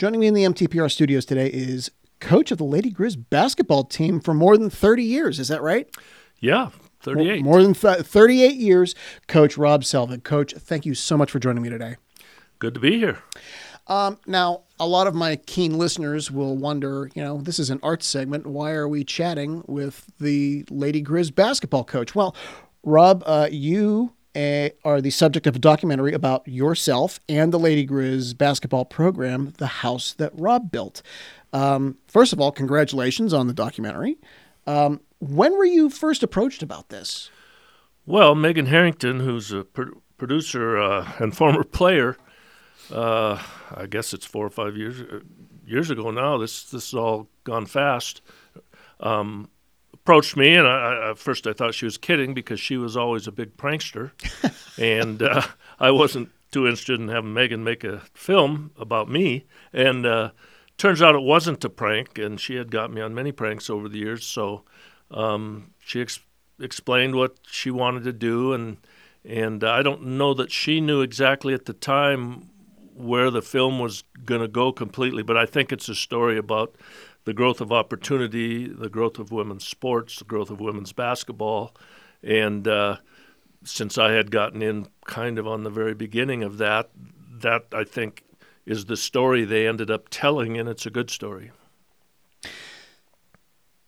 Joining me in the MTPR studios today is coach of the Lady Griz basketball team for more than 30 years. Is that right? Yeah, 38. More, more than th- 38 years, Coach Rob Selvig. Coach, thank you so much for joining me today. Good to be here. Um, now, a lot of my keen listeners will wonder, you know, this is an arts segment. Why are we chatting with the Lady Griz basketball coach? Well, Rob, uh, you uh, are the subject of a documentary about yourself and the Lady Griz basketball program, The House That Rob Built. Um, first of all, congratulations on the documentary. Um, when were you first approached about this? Well, Megan Harrington, who's a pro- producer uh, and former player, uh, I guess it's four or five years uh, years ago now. This this has all gone fast. Um, approached me, and I, I, first I thought she was kidding because she was always a big prankster, and uh, I wasn't too interested in having Megan make a film about me. And uh, turns out it wasn't a prank, and she had got me on many pranks over the years. So um, she ex- explained what she wanted to do, and and I don't know that she knew exactly at the time where the film was going to go completely, but I think it's a story about the growth of opportunity, the growth of women's sports, the growth of women's basketball, and uh, since I had gotten in kind of on the very beginning of that, that I think is the story they ended up telling, and it's a good story.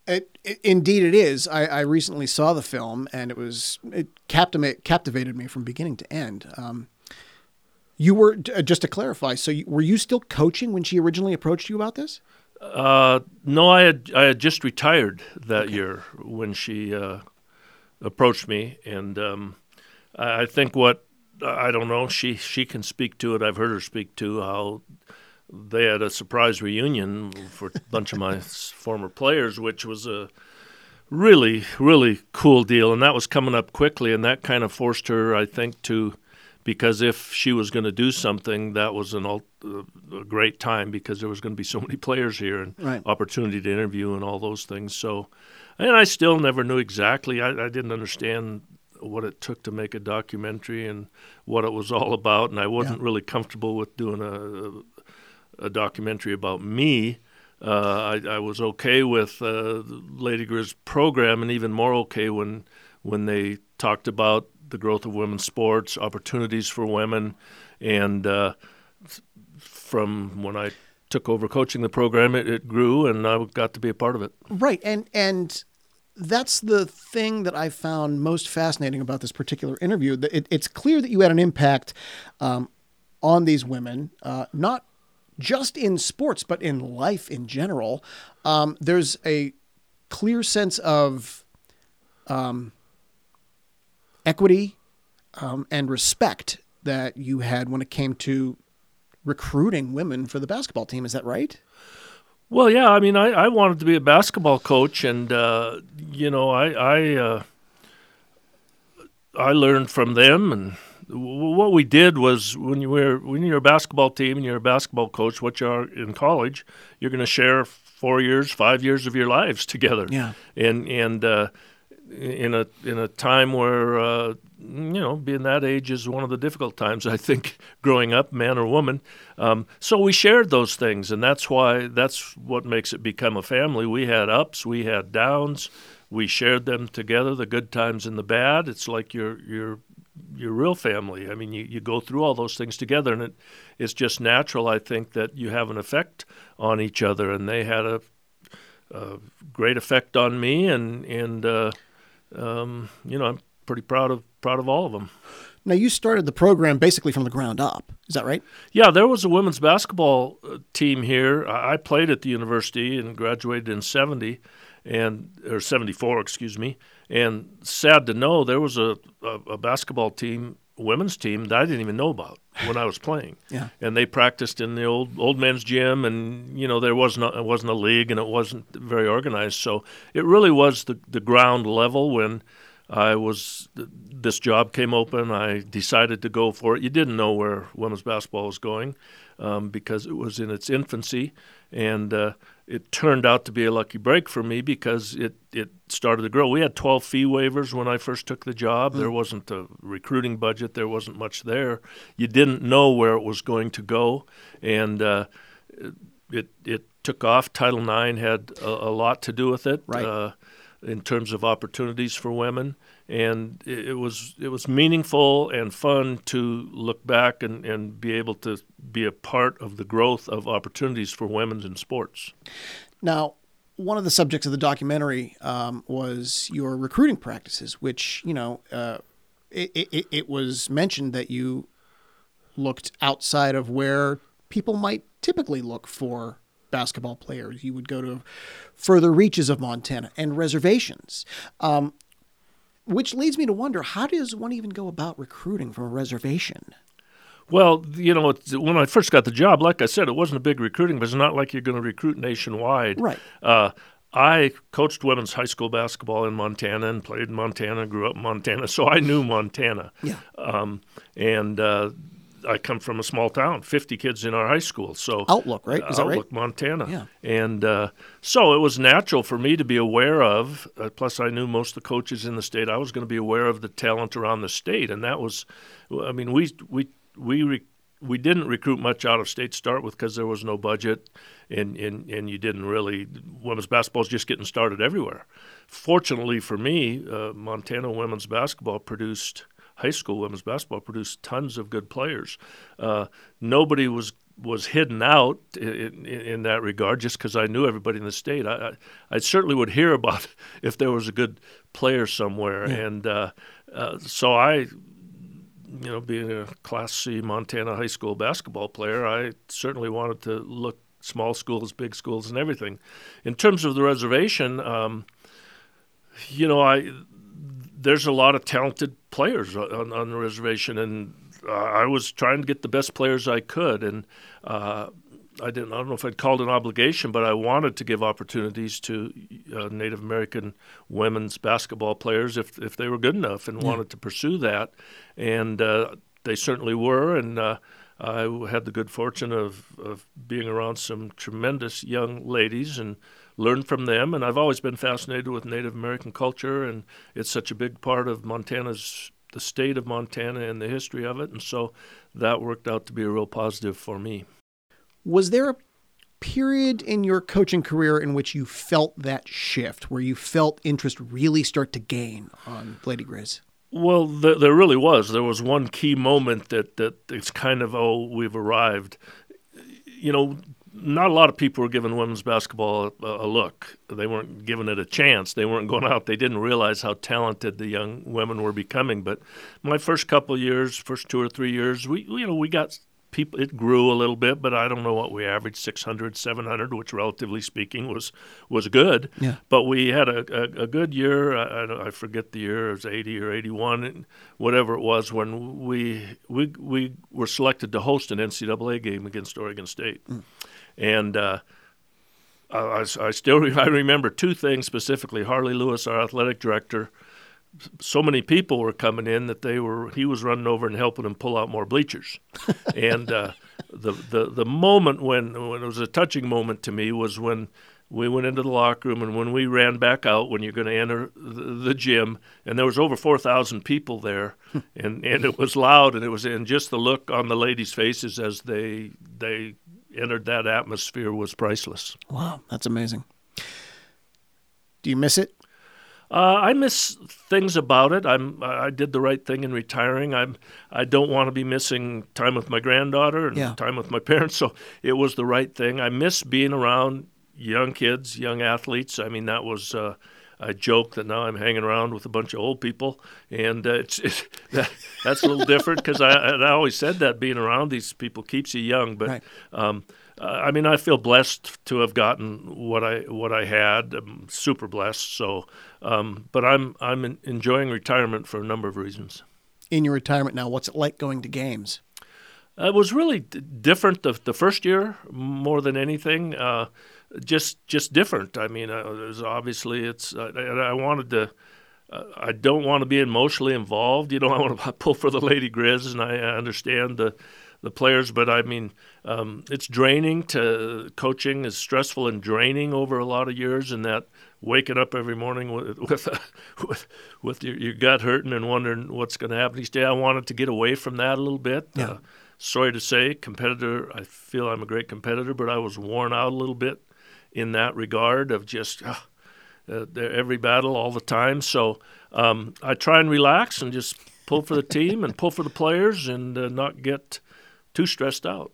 It, it, indeed, it is. I, I, recently saw the film, and it was it captivate, captivated me from beginning to end. Um, you were uh, just to clarify. So, you, were you still coaching when she originally approached you about this? Uh, no, I had I had just retired that okay. year when she uh, approached me, and um, I, I think what I don't know she she can speak to it. I've heard her speak to how they had a surprise reunion for a bunch of my former players, which was a really really cool deal, and that was coming up quickly, and that kind of forced her, I think, to because if she was going to do something, that was an, uh, a great time because there was going to be so many players here and right. opportunity to interview and all those things. So, and I still never knew exactly. I, I didn't understand what it took to make a documentary and what it was all about, and I wasn't yeah. really comfortable with doing a, a, documentary about me. Uh, I, I, was okay with uh, Lady Griz program, and even more okay when when they talked about the growth of women's sports, opportunities for women, and uh, from when I took over coaching the program, it, it grew, and I got to be a part of it. Right, and and that's the thing that I found most fascinating about this particular interview. It, it's clear that you had an impact um, on these women, uh, not just in sports, but in life in general. Um, there's a clear sense of um, equity um, and respect that you had when it came to recruiting women for the basketball team. Is that right? Well, yeah. I mean, I, I wanted to be a basketball coach, and uh, you know, I I, uh, I learned from them, and what we did was when you were when you're a basketball team and you're a basketball coach, what you are in college, you're going to share four years, five years of your lives together. Yeah, and and uh, in a in a time where uh, you know being that age is one of the difficult times I think growing up, man or woman. Um, so we shared those things, and that's why that's what makes it become a family. We had ups, we had downs, we shared them together, the good times and the bad. It's like your your your real family. I mean, you, you go through all those things together, and it it's just natural, I think, that you have an effect on each other, and they had a, a great effect on me, and and uh, um, you know, I'm pretty proud of proud of all of them. Now, you started the program basically from the ground up. Is that right? Yeah, there was a women's basketball uh, team here. I played at the university and graduated in '70, and or '74, excuse me. And sad to know, there was a, a, a basketball team women's team that I didn't even know about when I was playing. yeah. And they practiced in the old old men's gym, and you know there wasn't a, it wasn't a league, and it wasn't very organized. So it really was the the ground level when. I was this job came open. I decided to go for it. You didn't know where women's basketball was going um, because it was in its infancy, and uh, it turned out to be a lucky break for me because it, it started to grow. We had 12 fee waivers when I first took the job. Mm. There wasn't a recruiting budget, there wasn't much there. You didn't know where it was going to go. And uh, it it took off. Title IX had a, a lot to do with it, right. uh, in terms of opportunities for women, and it, was it was meaningful and fun to look back and, and be able to be a part of the growth of opportunities for women in sports. Now, one of the subjects of the documentary um, was your recruiting practices, which you know. Uh, it, it, it was mentioned that you looked outside of where people might typically look for basketball players. You would go to further reaches of Montana and reservations. Um, which leads me to wonder how does one even go about recruiting from a reservation? Well, you know, when I first got the job, like I said, it wasn't a big recruiting, but it's not like you're going to recruit nationwide. Right. Uh, I coached women's high school basketball in Montana and played in Montana, grew up in Montana, so I knew Montana. Yeah. Um, and uh, I come from a small town, 50 kids in our high school. So Outlook, right? Is Outlook, right? Montana. Yeah. And uh, so it was natural for me to be aware of. Uh, plus, I knew most of the coaches in the state. I was going to be aware of the talent around the state, and that was, I mean, we we we. Re- we didn't recruit much out of state to start with because there was no budget, and, and, and you didn't really. Women's basketball is just getting started everywhere. Fortunately for me, uh, Montana women's basketball produced high school women's basketball produced tons of good players. Uh, nobody was was hidden out in, in, in that regard just because I knew everybody in the state. I, I, I, certainly would hear about if there was a good player somewhere, yeah. and uh, uh, so I you know, being a Class C Montana high school basketball player, I certainly wanted to look small schools, big schools, and everything. In terms of the reservation, um, you know, I there's a lot of talented players on, on the reservation, and uh, I was trying to get the best players I could, and uh, I didn't. I don't know if I'd called an obligation, but I wanted to give opportunities to uh, Native American women's basketball players if if they were good enough and yeah. wanted to pursue that, and uh, they certainly were. And uh, I had the good fortune of of being around some tremendous young ladies and learned from them. And I've always been fascinated with Native American culture, and it's such a big part of Montana's the state of Montana and the history of it. And so that worked out to be a real positive for me. Was there a period in your coaching career in which you felt that shift, where you felt interest really start to gain on Lady Griz? Well, there, there really was. There was one key moment that, that it's kind of, oh, we've arrived. You know, not a lot of people were giving women's basketball a, a, look. They weren't giving it a chance. They weren't going out. They didn't realize how talented the young women were becoming. But my first couple years, first two or three years, we you know we got people it grew a little bit but i don't know what we averaged 600 700 which relatively speaking was was good yeah. but we had a, a, a good year I, I, forget the year it was 80 or 81 whatever it was when we we we were selected to host an ncaa game against oregon state mm. And uh, I, I still I remember two things specifically. Harley Lewis, our athletic director, so many people were coming in that they were he was running over and helping them pull out more bleachers. And uh, the, the the moment when when it was a touching moment to me was when we went into the locker room and when we ran back out when you're going to enter the, gym and there was over 4000 people there. And and it was loud and it was in just the look on the ladies faces as they they entered that atmosphere was priceless wow that's amazing do you miss it uh, I miss things about it. I'm I did the right thing in retiring. I'm I don't want to be missing time with my granddaughter and yeah. time with my parents. So it was the right thing. I miss being around young kids, young athletes. I mean that was. Uh, I joke that now I'm hanging around with a bunch of old people, and uh, it's, it's that, that's a little different because I, I always said that being around these people keeps you young. But right. um, uh, I mean, I feel blessed to have gotten what I what I had. I'm super blessed. So, um, but I'm I'm enjoying retirement for a number of reasons. In your retirement now, what's it like going to games? It was really d- different the, the first year more than anything. Uh, just just different. I mean, uh, there's obviously it's. Uh, I wanted to. Uh, I don't want to be emotionally involved. You know, I want to pull for the Lady Griz, and I understand the the players. But I mean, um, it's draining. To coaching is stressful and draining over a lot of years, and that waking up every morning with with with, with your, your, gut hurting and wondering what's going to happen each day. I wanted to get away from that a little bit. Yeah. Uh, sorry to say, competitor. I feel I'm a great competitor, but I was worn out a little bit in that regard of just uh, uh, every battle all the time. So um, I try and relax and just pull for the team and pull for the players and uh, not get too stressed out.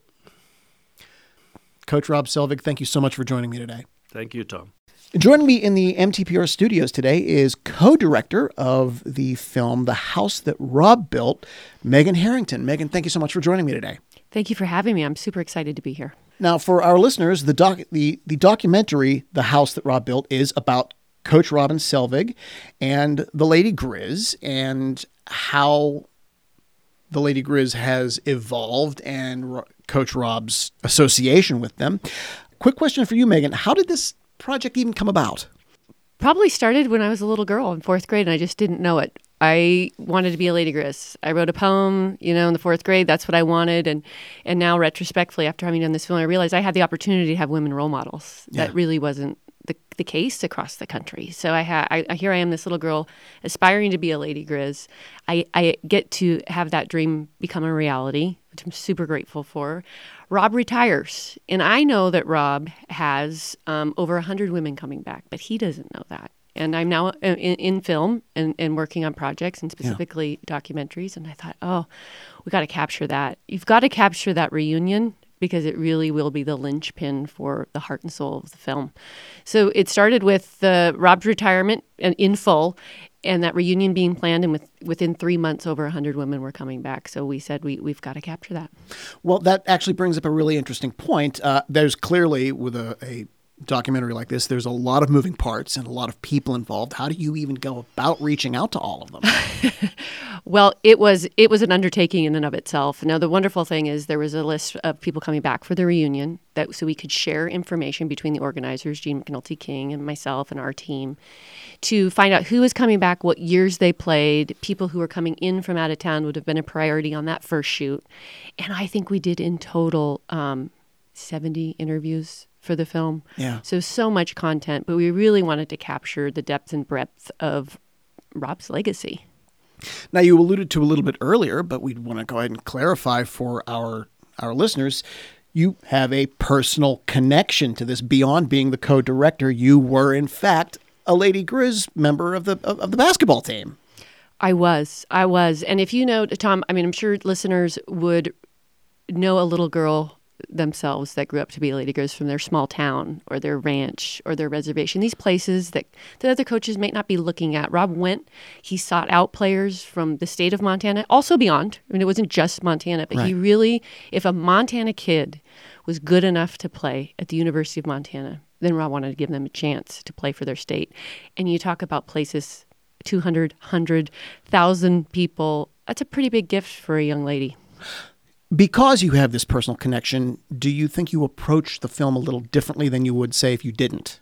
Coach Rob Selvig, thank you so much for joining me today. Thank you, Tom. Joining me in the MTPR studios today is co director of the film The House That Rob Built, Megan Harrington. Megan, thank you so much for joining me today. Thank you for having me. I'm super excited to be here. Now, for our listeners, the, doc, the, the documentary The House That Rob Built is about Coach Robin Selvig and the Lady Griz and how the Lady Griz has evolved and Coach Rob's association with them. Quick question for you, Megan. How did this project even come about? Probably started when I was a little girl in fourth grade and I just didn't know it. I wanted to be a Lady Griz. I wrote a poem, you know, in the fourth grade. That's what I wanted, and and now retrospectively, after having done this film, I realized I had the opportunity to have women role models. Yeah. That really wasn't the, the case across the country. So I, ha- I, here I am, this little girl aspiring to be a Lady Griz. I, I get to have that dream become a reality, which I'm super grateful for. Rob retires, and I know that Rob has um, over 100 women coming back, but he doesn't know that. And I'm now uh, in, in film and, and, working on projects and specifically yeah. documentaries. And I thought, oh, we got to capture that. You've got to capture that reunion because it really will be the linchpin for the heart and soul of the film. So it started with uh, Rob's retirement in full, and that reunion being planned, and with, within three months, over 100 women were coming back. So we said we, we've got to capture that. Well, that actually brings up a really interesting point. Uh, there's clearly, with a, a documentary like this, there's a lot of moving parts and a lot of people involved. How do you even go about reaching out to all of them? well, it was it was an undertaking in and of itself. Now, the wonderful thing is there was a list of people coming back for the reunion that so we could share information between the organizers, Gene McNulty King and myself and our team, to find out who was coming back, what years they played. People who were coming in from out of town would have been a priority on that first shoot, and I think we did in total um, 70 interviews for the film. Yeah. So so much content, but we really wanted to capture the depth and breadth of Rob's legacy. Now you alluded to a little bit earlier, but we'd want to go ahead and clarify for our our listeners. You have a personal connection to this beyond being the co-director. You were in fact a Lady Griz member of the of, of the basketball team. I was. I was. And if you know Tom, I mean I'm sure listeners would know a little girl themselves that grew up to be Lady Griz from their small town or their ranch or their reservation. These places that the other coaches might not be looking at. Rob went, he sought out players from the state of Montana, also beyond. I mean, it wasn't just Montana, but right. he really, if a Montana kid was good enough to play at the University of Montana, then Rob wanted to give them a chance to play for their state. And you talk about places 200, 100,000 people. That's a pretty big gift for a young lady because you have this personal connection, do you think you approach the film a little differently than you would say if you didn't?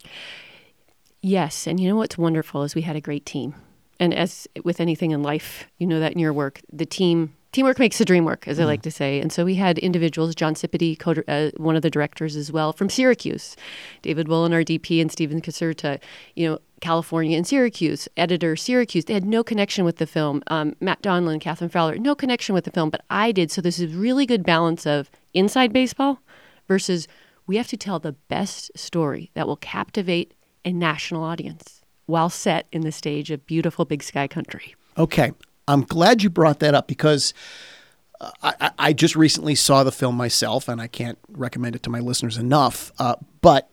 Yes, and you know what's wonderful is we had a great team. And as with anything in life, you know that in your work, the team teamwork makes the dream work, as mm. I like to say. And so we had individuals, John Sipity, uh, one of the directors as well, from Syracuse, David Woolen, our DP, and Stephen Caserta, you know, California and Syracuse, editor Syracuse. They had no connection with the film. Um, Matt Donlin, Catherine Fowler, no connection with the film, but I did. So this is really good balance of inside baseball versus we have to tell the best story that will captivate a national audience while set in the stage of beautiful big sky country. Okay. I'm glad you brought that up because uh, I, I, just recently saw the film myself, and I can't recommend it to my listeners enough. Uh, but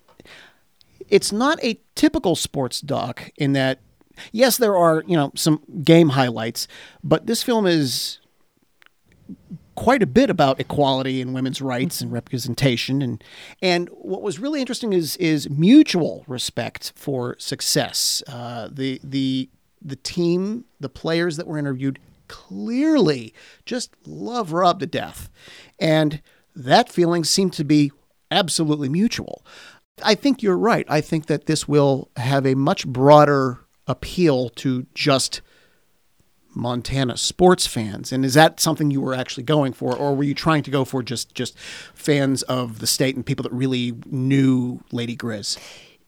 it's not a typical sports doc in that, yes, there are you know some game highlights, but this film is quite a bit about equality and women's rights and representation and and what was really interesting is is mutual respect for success. Uh, the the the team, the players that were interviewed clearly just love Rob to death. And that feeling seemed to be absolutely mutual. I think you're right. I think that this will have a much broader appeal to just Montana sports fans. And is that something you were actually going for, or were you trying to go for just just fans of the state and people that really knew Lady Griz?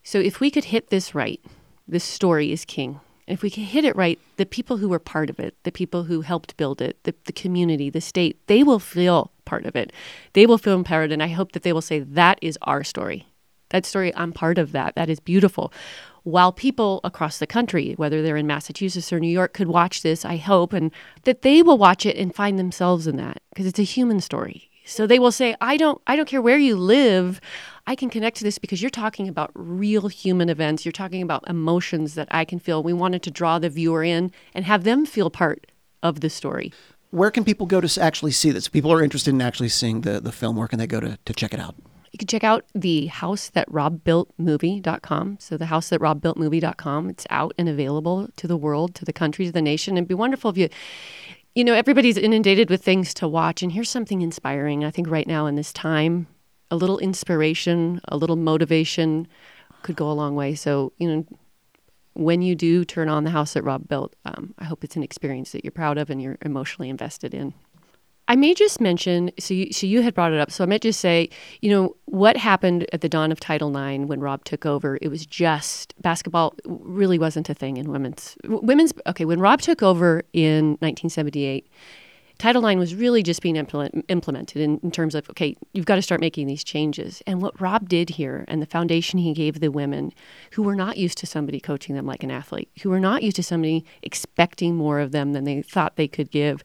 So if we could hit this right, this story is king. If we can hit it right, the people who were part of it, the people who helped build it, the, the community, the state, they will feel part of it. They will feel empowered, and I hope that they will say, That is our story. That story, I'm part of that. That is beautiful. While people across the country, whether they're in Massachusetts or New York, could watch this, I hope, and that they will watch it and find themselves in that because it's a human story. So they will say, I don't I don't care where you live. I can connect to this because you're talking about real human events. You're talking about emotions that I can feel. We wanted to draw the viewer in and have them feel part of the story. Where can people go to actually see this? People are interested in actually seeing the, the film, where can they go to, to check it out? You can check out the house that robbuiltmovie.com. So the house that robbuiltmovie.com. It's out and available to the world, to the country, to the nation. It'd be wonderful if you you know, everybody's inundated with things to watch and here's something inspiring. I think right now in this time, a little inspiration, a little motivation could go a long way. So, you know, when you do turn on the house that Rob built, um, I hope it's an experience that you're proud of and you're emotionally invested in. I may just mention, so you, so you had brought it up, so I might just say, you know, what happened at the dawn of Title IX when Rob took over? It was just basketball really wasn't a thing in women's women's. Okay, when Rob took over in 1978, Title IX was really just being implement, implemented in, in terms of, okay, you've got to start making these changes. And what Rob did here and the foundation he gave the women who were not used to somebody coaching them like an athlete, who were not used to somebody expecting more of them than they thought they could give,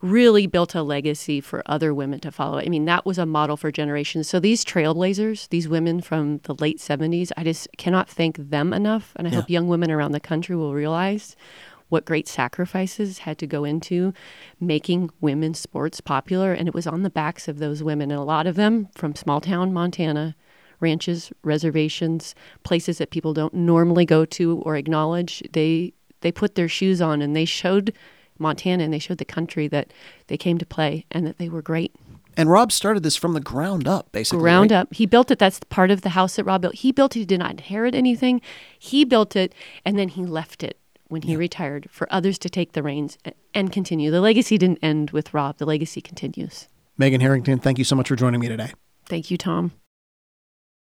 really built a legacy for other women to follow. I mean, that was a model for generations. So these trailblazers, these women from the late 70s, I just cannot thank them enough. And I hope young women around the country will realize what great sacrifices had to go into making women's sports popular. And it was on the backs of those women, and a lot of them from small town Montana, ranches, reservations, places that people don't normally go to or acknowledge. They they put their shoes on and they showed Montana and they showed the country that they came to play and that they were great. And Rob started this from the ground up, basically. Ground right? up. He built it. That's part of the house that Rob built. He built it. He did not inherit anything. He built it and then he left it when he retired for others to take the reins and continue. The legacy didn't end with Rob, the legacy continues. Megan Harrington, thank you so much for joining me today. Thank you, Tom.